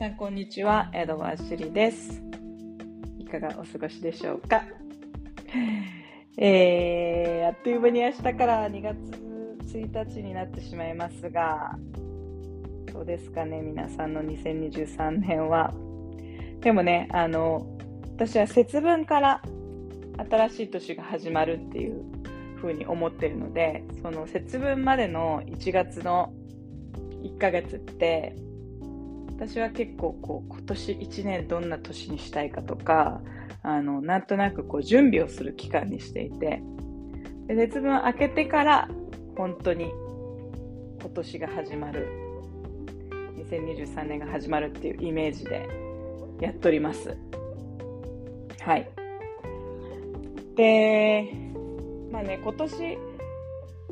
さんこんにちは、エドワーシリです。いかがお過ごしでしょうか？えー、あっという間に明日から2月1日になってしまいますが、どうですかね、皆さんの2023年は。でもね、あの、私は節分から新しい年が始まるっていう風に思ってるので、その節分までの1月の1ヶ月って私は結構こう今年1年どんな年にしたいかとかあのなんとなくこう準備をする期間にしていてで節分明けてから本当に今年が始まる2023年が始まるっていうイメージでやっております。はい。でまあね今年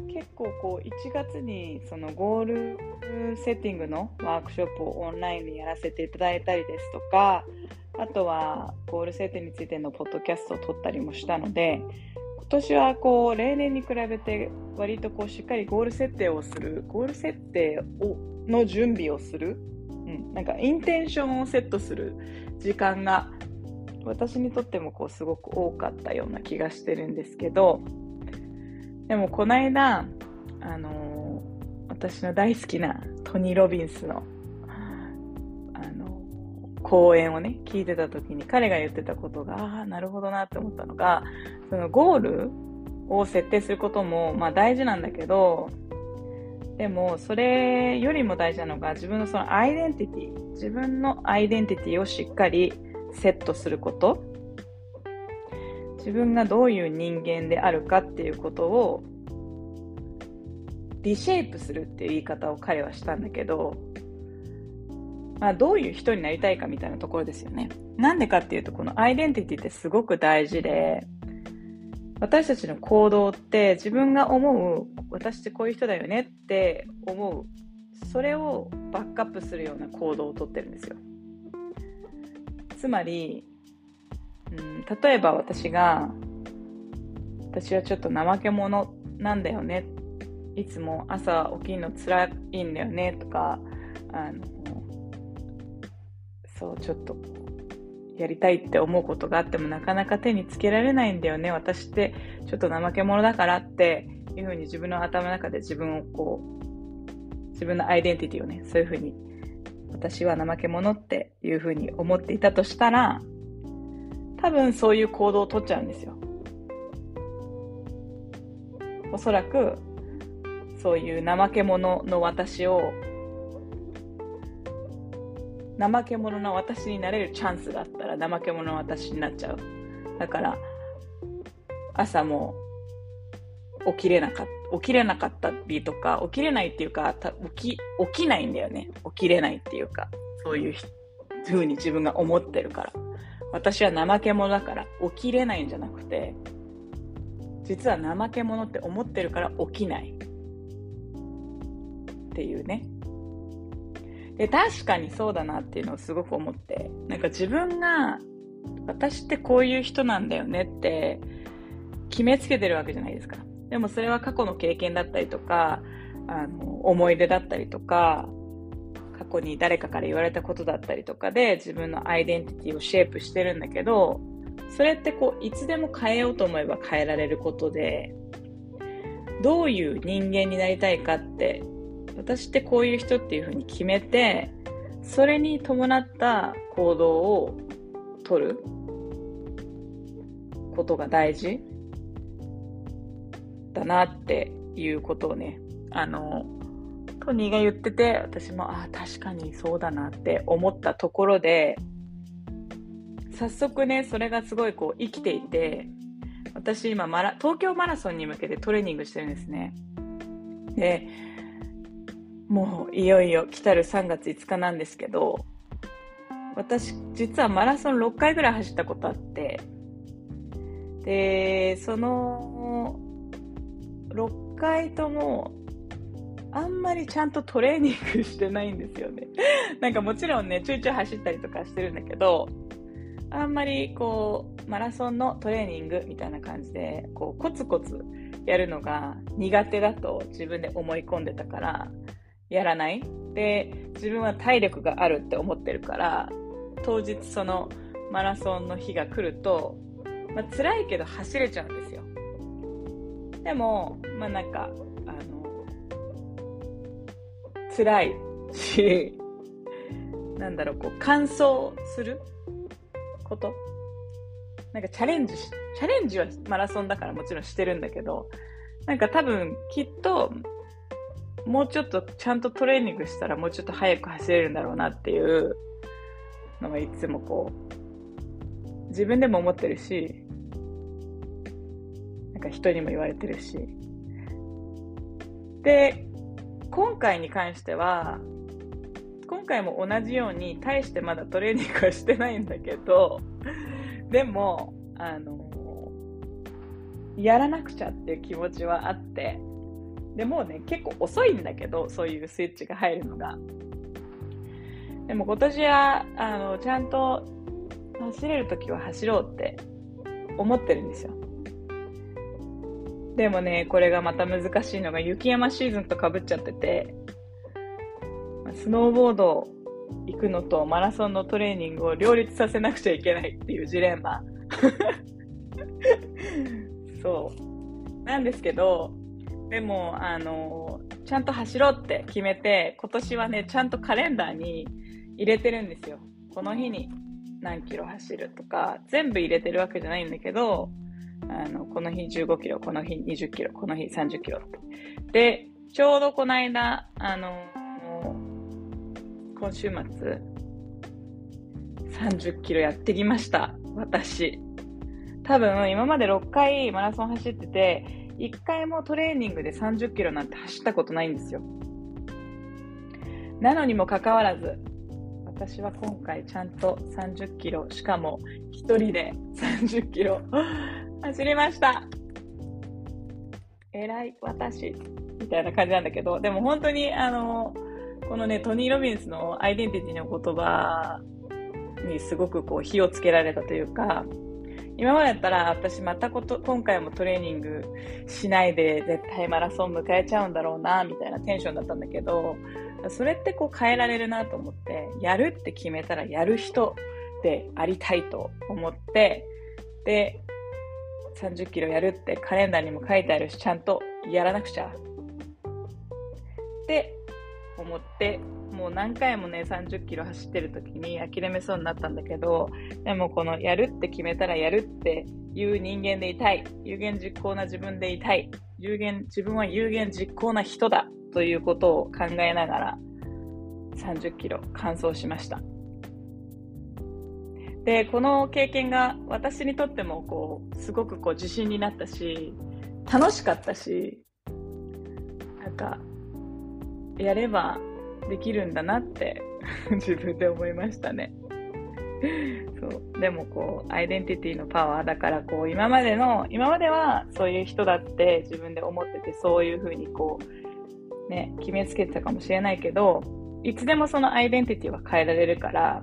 結構こう1月にそのゴールセッティングのワークショップをオンラインでやらせていただいたりですとかあとはゴール設定についてのポッドキャストを撮ったりもしたので今年はこう例年に比べて割とこうしっかりゴール設定をするゴール設定をの準備をする、うん、なんかインテンションをセットする時間が私にとってもこうすごく多かったような気がしてるんですけどでもこの間、あのー、私の大好きなトニー・ロビンスの、あのー、講演をね、聞いてた時に彼が言ってたことが、ああ、なるほどなって思ったのが、そのゴールを設定することも、まあ大事なんだけど、でも、それよりも大事なのが、自分のそのアイデンティティ、自分のアイデンティティをしっかりセットすること。自分がどういう人間であるかっていうことをリシェイプするっていう言い方を彼はしたんだけど、まあ、どういう人になりたいかみたいなところですよね。なんでかっていうとこのアイデンティティってすごく大事で私たちの行動って自分が思う私ってこういう人だよねって思うそれをバックアップするような行動をとってるんですよ。つまりうん、例えば私が、私はちょっと怠け者なんだよね。いつも朝起きるの辛いんだよねとか、あの、そう、ちょっとやりたいって思うことがあってもなかなか手につけられないんだよね。私ってちょっと怠け者だからっていうふうに自分の頭の中で自分をこう、自分のアイデンティティをね、そういうふうに私は怠け者っていうふうに思っていたとしたら、多分そういう行動をとっちゃうんですよ。おそらくそういう怠け者の私を怠け者の私になれるチャンスがあったら怠け者の私になっちゃう。だから朝も起きれなかった。起きれなかったりとか、起きれないっていうか、起き、起きないんだよね。起きれないっていうか、そういうふうに自分が思ってるから。私は怠け者だから起きれないんじゃなくて、実は怠け者って思ってるから起きない。っていうね。で、確かにそうだなっていうのをすごく思って、なんか自分が、私ってこういう人なんだよねって決めつけてるわけじゃないですか。でもそれは過去の経験だったりとか、あの、思い出だったりとか、過去に誰かから言われたことだったりとかで自分のアイデンティティをシェイプしてるんだけど、それってこう、いつでも変えようと思えば変えられることで、どういう人間になりたいかって、私ってこういう人っていうふうに決めて、それに伴った行動を取ることが大事だなっていうことをね、あの、トニーが言ってて、私も、ああ、確かにそうだなって思ったところで、早速ね、それがすごいこう生きていて、私今マラ、東京マラソンに向けてトレーニングしてるんですね。で、もういよいよ来たる3月5日なんですけど、私実はマラソン6回ぐらい走ったことあって、で、その6回ともあんまりちゃんとトレーニングしてないんですよね。なんかもちろんね、ちょいちょい走ったりとかしてるんだけど、あんまりこう、マラソンのトレーニングみたいな感じで、こう、コツコツやるのが苦手だと自分で思い込んでたから、やらないで自分は体力があるって思ってるから当日そのマラソンの日が来ると、まあ辛いけど走れちゃうんですよでもまあなんかあの辛いしなんだろうこう完走すること？なんかチャレンジし、チャレンジはマラソンだからもちろんしてるんだけど、なんか多分きっと、もうちょっとちゃんとトレーニングしたらもうちょっと早く走れるんだろうなっていうのがいつもこう、自分でも思ってるし、なんか人にも言われてるし。で、今回に関しては、今回も同じように、大してまだトレーニングはしてないんだけど、でも、あの、やらなくちゃっていう気持ちはあって、でもうね、結構遅いんだけど、そういうスイッチが入るのが。でも今年は、あの、ちゃんと走れる時は走ろうって思ってるんですよ。でもね、これがまた難しいのが雪山シーズンとかぶっちゃってて、スノーボード行くのとマラソンのトレーニングを両立させなくちゃいけないっていうジレンマ。そう。なんですけど、でも、あの、ちゃんと走ろうって決めて、今年はね、ちゃんとカレンダーに入れてるんですよ。この日に何キロ走るとか、全部入れてるわけじゃないんだけど、あの、この日15キロ、この日20キロ、この日30キロって。で、ちょうどこの間、あの、今週末、30キロやってきました。私。多分、今まで6回マラソン走ってて、1回もトレーニングで30キロなんて走ったことないんですよ。なのにもかかわらず、私は今回ちゃんと30キロ、しかも1人で30キロ走りました。偉い私、みたいな感じなんだけど、でも本当にあの、このね、トニー・ロビンスのアイデンティティの言葉にすごくこう火をつけられたというか、今までだったら私またこと、今回もトレーニングしないで絶対マラソン迎えちゃうんだろうな、みたいなテンションだったんだけど、それってこう変えられるなと思って、やるって決めたらやる人でありたいと思って、で、30キロやるってカレンダーにも書いてあるし、ちゃんとやらなくちゃ。で、思って、もう何回もね、30キロ走ってる時に諦めそうになったんだけど、でもこのやるって決めたらやるっていう人間でいたい。有言実行な自分でいたい。有言、自分は有言実行な人だということを考えながら30キロ完走しました。で、この経験が私にとってもこう、すごくこう自信になったし、楽しかったし、なんかやればできるんだなって 自分で思いましたね。そうでもこうアイデンティティのパワーだからこう今までの今まではそういう人だって自分で思っててそういうふうにこうね決めつけてたかもしれないけどいつでもそのアイデンティティは変えられるから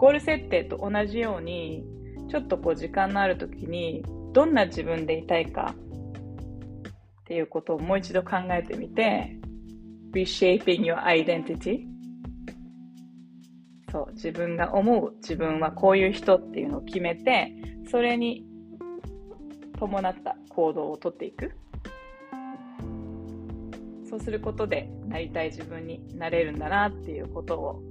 ゴール設定と同じようにちょっとこう時間のある時にどんな自分でいたいかっていうことをもう一度考えてみて reshaping your identity そう自分が思う自分はこういう人っていうのを決めてそれに伴った行動をとっていく。そうすることでなりたい自分になれるんだなっていうことを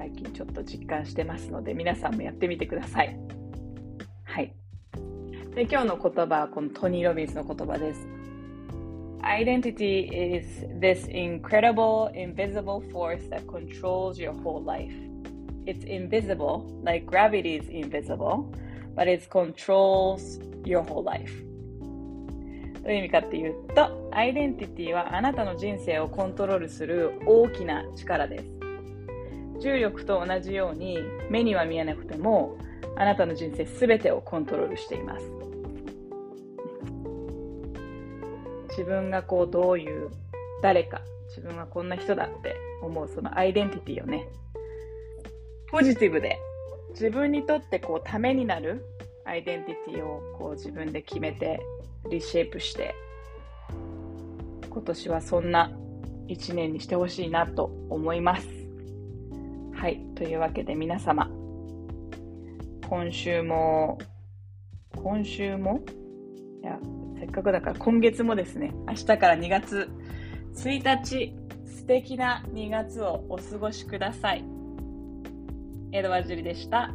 最近ちょっと実感してますので皆さんもやってみてくださいはいで今日の言葉はこのトニー・ロビンスの言葉です Identity is this incredible, invisible force that controls your whole life. It's invisible, like gravity is invisible, but it controls your whole life. どういう意味かっていうと、アイデンティティはあなたの人生をコントロールする大きな力です。重力と同じように目には見えなくてもあなたの人生すべてをコントロールしています。自分がこうどういう誰か自分はこんな人だって思うそのアイデンティティをねポジティブで自分にとってこうためになるアイデンティティをこう自分で決めてリシェイプして今年はそんな一年にしてほしいなと思います。はい。というわけで皆様、今週も、今週も？いや、せっかくだから今月もですね、明日から2月1日、素敵な2月をお過ごしください。江戸和樹里でした。